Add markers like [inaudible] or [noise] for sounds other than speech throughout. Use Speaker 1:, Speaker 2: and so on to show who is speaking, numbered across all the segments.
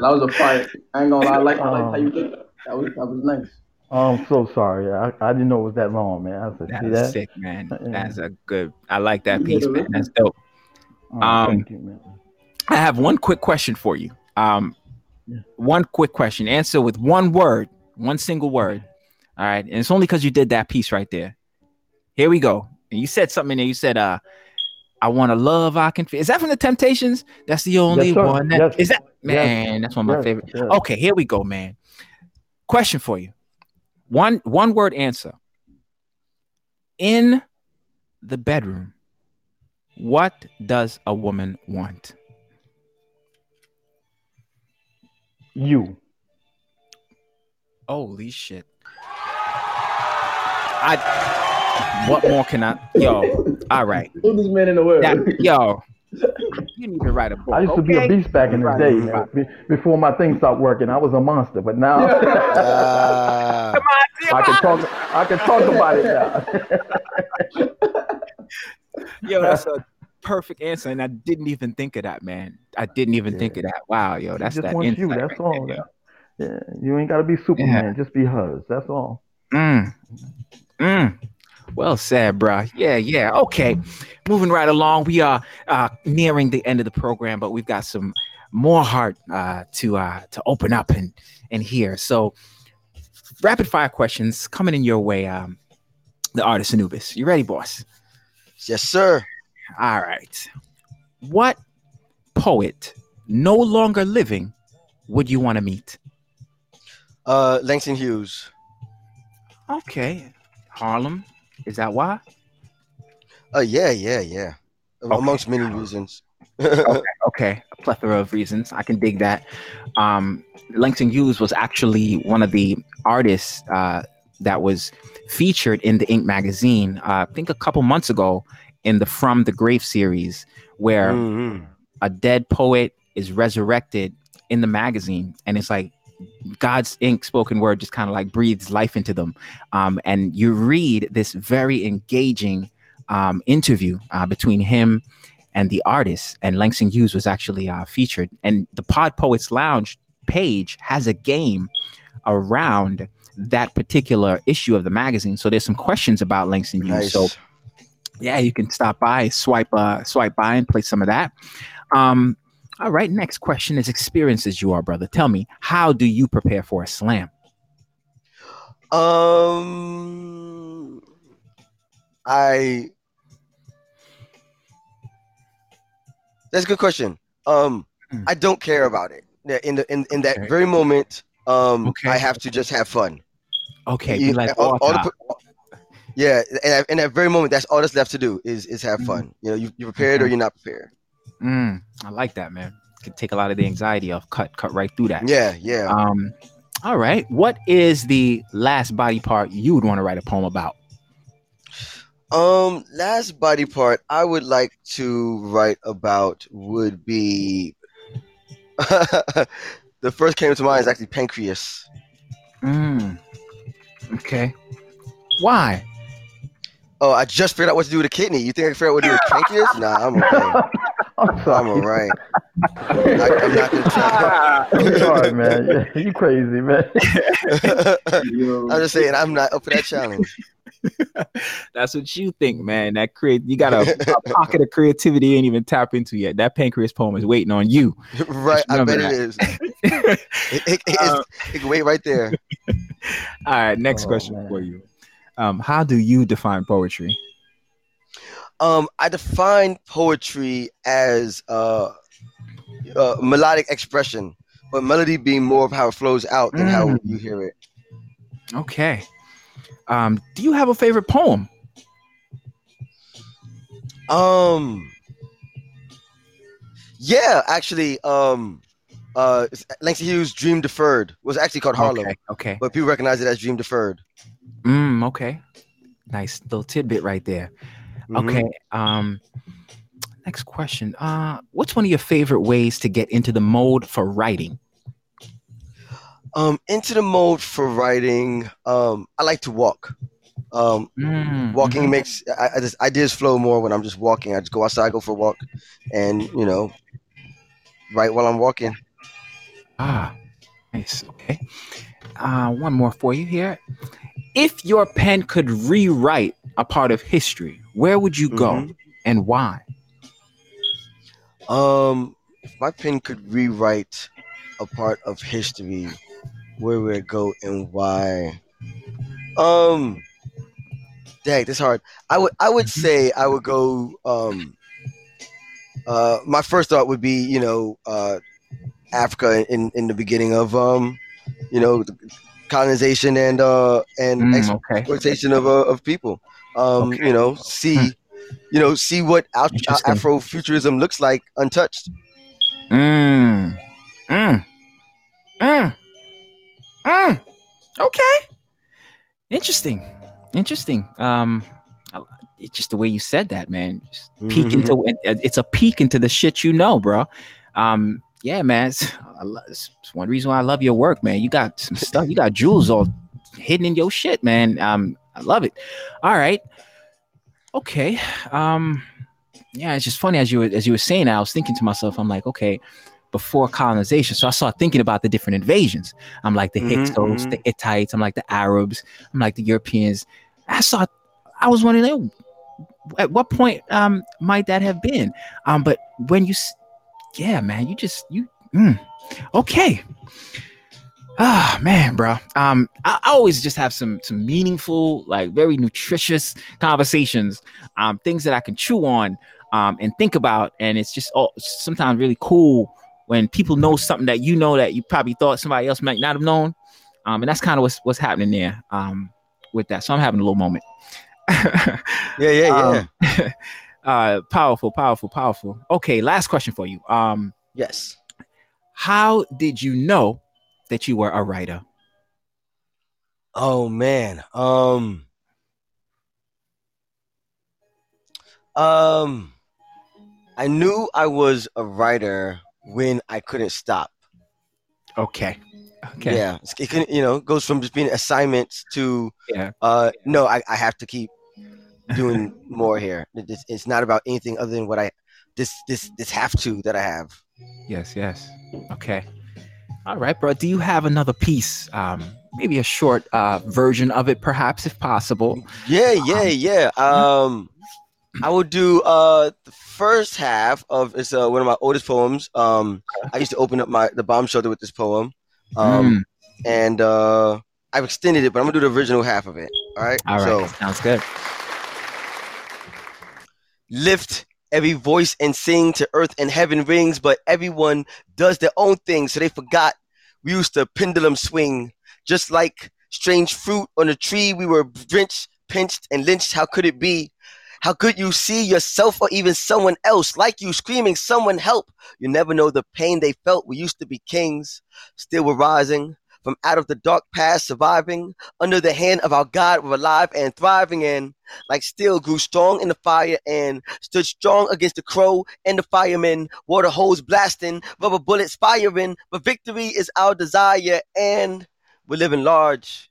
Speaker 1: man. That was a fight. I ain't gonna lie. I like, I like how you did that. That was that was nice.
Speaker 2: Oh, I'm so sorry. I, I didn't know it was that long, man. I said,
Speaker 3: That's
Speaker 2: see that?
Speaker 3: sick, man.
Speaker 2: Yeah.
Speaker 3: That's a good. I like that
Speaker 1: You
Speaker 3: piece, man.
Speaker 1: rip.
Speaker 3: That's dope.
Speaker 2: Oh,
Speaker 3: Um,
Speaker 2: thank you, man.
Speaker 3: I have one quick question for you. Um,
Speaker 2: Yeah.
Speaker 3: one quick question. Answer with one word, one single word. All right, and it's only because you did that piece right there. Here we go. And you said something in there. You said, "Uh, I want to love. I can." Feel. Is that from the Temptations? That's the only
Speaker 2: Yes,
Speaker 3: one. That,
Speaker 2: Yes.
Speaker 3: Is that
Speaker 2: Yes.
Speaker 3: man? That's one of my
Speaker 2: Yes,
Speaker 3: favorite.
Speaker 2: yes.
Speaker 3: Okay, here we go, man. Question for you. One one word answer. In the bedroom, what does a woman want?
Speaker 2: You.
Speaker 3: Holy shit. I what more can I yo, all right.
Speaker 1: Put this man in the world.
Speaker 3: That, yo, [laughs] you need to write a book.
Speaker 2: I used to be a beast back in the day,
Speaker 3: right.
Speaker 2: man. Before my thing stopped working. I was a monster, but now [laughs]
Speaker 3: Come on,
Speaker 2: I can
Speaker 3: come
Speaker 2: talk. I can talk about it now.
Speaker 3: on. [laughs] Yo, that's a perfect answer, and I didn't even think of that, man. I didn't even think of that. Wow, yo, that's
Speaker 2: just
Speaker 3: that
Speaker 2: want
Speaker 3: insight
Speaker 2: you.
Speaker 3: right
Speaker 2: That's all.
Speaker 3: there.
Speaker 2: Yeah, you ain't gotta be Superman. Just be hers. That's all.
Speaker 3: Mm. Mm. Well said, bruh. Yeah, yeah. Okay. Moving right along. We are uh, nearing the end of the program, but we've got some more heart uh, to uh, to open up and and hear. So, rapid fire questions coming in your way. Um, the artist Anubis. You ready, boss?
Speaker 4: yes, sir.
Speaker 3: All right. What poet, no longer living, would you want to meet?
Speaker 4: Uh, Langston Hughes.
Speaker 3: Okay. Harlem. Is that why?
Speaker 4: Uh, yeah, yeah, yeah.
Speaker 3: Okay.
Speaker 4: Amongst many reasons. [laughs]
Speaker 3: Okay, a plethora of reasons. I can dig that. Um, Langston Hughes was actually one of the artists uh, that was featured in the Ink magazine. Uh, I think a couple months ago in the From the Grave series, where
Speaker 4: Mhm.
Speaker 3: a dead poet is resurrected in the magazine, and it's like God's ink spoken word just kind of like breathes life into them. Um, and you read this very engaging um, interview uh, between him and the artist, and Langston Hughes was actually uh, featured. And the Pod Poets Lounge page has a game around that particular issue of the magazine. So there's some questions about Langston Hughes.
Speaker 4: Nice.
Speaker 3: So yeah, you can stop by, swipe, uh, swipe by, and play some of that. Um, all right. Next question is experiences you are, brother. Tell me, how do you prepare for a slam?
Speaker 4: Um, I. That's a good question. Um,
Speaker 3: Hmm.
Speaker 4: I don't care about it. Yeah, In the in, in that
Speaker 3: Okay.
Speaker 4: very moment, um,
Speaker 3: Okay.
Speaker 4: I have to just have fun.
Speaker 3: Okay,
Speaker 4: You-
Speaker 3: like
Speaker 4: all- all the yeah, and in that very moment, that's all that's left to do is is have fun. You know, you you prepared or you're not prepared.
Speaker 3: Mm, I like that, man. Can take a lot of the anxiety off. Cut, cut right through that.
Speaker 4: Yeah, yeah.
Speaker 3: Um, all right. What is the last body part you would want to write a poem about?
Speaker 4: Um, last body part I would like to write about would be [laughs] the first came to mind is actually pancreas.
Speaker 3: Mm, okay. Why?
Speaker 4: Oh, I just figured out what to do with a kidney. You think I figured out what to do with [laughs] pancreas? Nah, I'm okay.
Speaker 2: I'm [laughs]
Speaker 4: I'm all right. [laughs] I, I'm not gonna [laughs] try.
Speaker 2: I'm sorry, man. You crazy, man.
Speaker 4: I'm just saying I'm not up for that challenge.
Speaker 3: That's what you think, man. That create you got a, a pocket of creativity you ain't even tap into yet. That pancreas poem is waiting on you.
Speaker 4: right, I bet
Speaker 3: that.
Speaker 4: it is. It, it, it's-
Speaker 3: Uh,
Speaker 4: it can wait right there.
Speaker 3: All right, next
Speaker 2: Oh,
Speaker 3: question
Speaker 2: man.
Speaker 3: for you. Um, how do you define poetry?
Speaker 4: Um, I define poetry as uh, uh, melodic expression, but melody being more of how it flows out than how
Speaker 3: Mm.
Speaker 4: you hear it.
Speaker 3: Okay. Um, do you have a favorite poem?
Speaker 4: Um, yeah, actually, um, uh, Langston Hughes' "Dream Deferred" was actually called Harlem,
Speaker 3: Okay. Okay.
Speaker 4: but people recognize it as "Dream Deferred."
Speaker 3: Mm, okay. Nice little tidbit right there.
Speaker 4: Mhm.
Speaker 3: Okay. Um, next question. Uh, what's one of your favorite ways to get into the mode for writing?
Speaker 4: Um, into the mode for writing. Um, I like to walk. Um,
Speaker 3: Mm,
Speaker 4: walking
Speaker 3: mhm.
Speaker 4: makes I, I just ideas flow more when I'm just walking. I just go outside, go for a walk, and you know, write while I'm walking.
Speaker 3: Ah, nice. Okay. Uh, one more for you here. If your pen could rewrite a part of history, where would you go
Speaker 4: Mhm.
Speaker 3: and why?
Speaker 4: Um, if my pen could rewrite a part of history, where would it go and why? Um, dang, that's hard. I would I would say I would go. Um, uh, my first thought would be you know uh, Africa in in the beginning of um, you know, colonization and uh and
Speaker 3: Mm, okay.
Speaker 4: exploitation of uh, of people. Um,
Speaker 3: Okay.
Speaker 4: you know, see,
Speaker 3: Hmm.
Speaker 4: you know, see what out-
Speaker 3: Interesting.
Speaker 4: Afrofuturism looks like untouched.
Speaker 3: Mm. Mm. Mm. Mm. Okay. Interesting. Interesting. Um, it's just the way you said that, man. Just peek
Speaker 4: Mhm.
Speaker 3: into it's a peek into the shit you know, bro. Um, yeah, man. [laughs] It's it's one reason why I love your work, man. You got some stuff. You got jewels all hidden in your shit, man. Um, I love it. All right. Okay. Um, yeah, it's just funny as you were as you were saying. I was thinking to myself, I'm like, okay, before colonization. So I started thinking about the different invasions. I'm like the
Speaker 4: Mhm,
Speaker 3: Hyksos,
Speaker 4: mhm.
Speaker 3: the Hittites. I'm like the Arabs. I'm like the Europeans. I saw. I was wondering, at what point um might that have been? Um, but when you, yeah, man, you just you. Mm, okay. Ah man, bro. Um, I, I always just have some some meaningful, like very nutritious conversations. Um, things that I can chew on, um, and think about, and it's just oh, sometimes really cool when people know something that you know that you probably thought somebody else might not have known. Um, and that's kind of what's what's happening there. Um, with that, so I'm having a little moment.
Speaker 4: Yeah, yeah, [laughs] yeah.
Speaker 3: Um, [laughs] uh, powerful, powerful, powerful. Okay, last question for you. Um,
Speaker 4: yes.
Speaker 3: how did you know that you were a writer?
Speaker 4: Oh man. Um. Um. I knew I was a writer when I couldn't stop.
Speaker 3: Okay. Okay.
Speaker 4: Yeah, it can you know goes from just being assignments to
Speaker 3: Yeah.
Speaker 4: uh no, I, I have to keep doing [laughs] more here. It's, it's not about anything other than what I this this this have to that I have.
Speaker 3: Yes. Yes. Okay. All right, bro. Do you have another piece? Um, maybe a short uh version of it, perhaps, if possible.
Speaker 4: Yeah, yeah, yeah. Um, I will do uh the first half of it's uh, one of my oldest poems. Um, I used to open up my the bomb shelter with this poem. Um, and uh, I've extended it, but I'm gonna do the original half of it. All right.
Speaker 3: All right.
Speaker 4: So
Speaker 3: Sounds good.
Speaker 4: lift every voice and sing to earth and heaven rings, but everyone does their own thing, so they forgot we used to pendulum swing, just like strange fruit on a tree. We were drenched, pinched, and lynched. How could it be? How could you see yourself or even someone else like you screaming, someone help? You never know the pain they felt. We used to be kings, still we're rising from out of the dark past, surviving under the hand of our God. We're alive and thriving, and like steel grew strong in the fire and stood strong against the crow and the firemen. Water hose blasting, rubber bullets firing, but victory is our desire, and we're living large,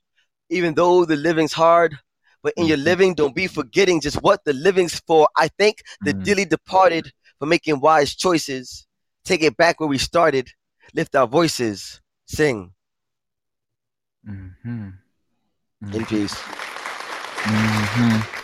Speaker 4: even though the living's hard. But in your
Speaker 3: Mhm.
Speaker 4: living, don't be forgetting just what the living's for. I thank the
Speaker 3: Mhm.
Speaker 4: dearly departed for making wise choices. Take it back where we started. Lift our voices. Sing
Speaker 3: Mhm.
Speaker 4: in peace.
Speaker 3: Mhm.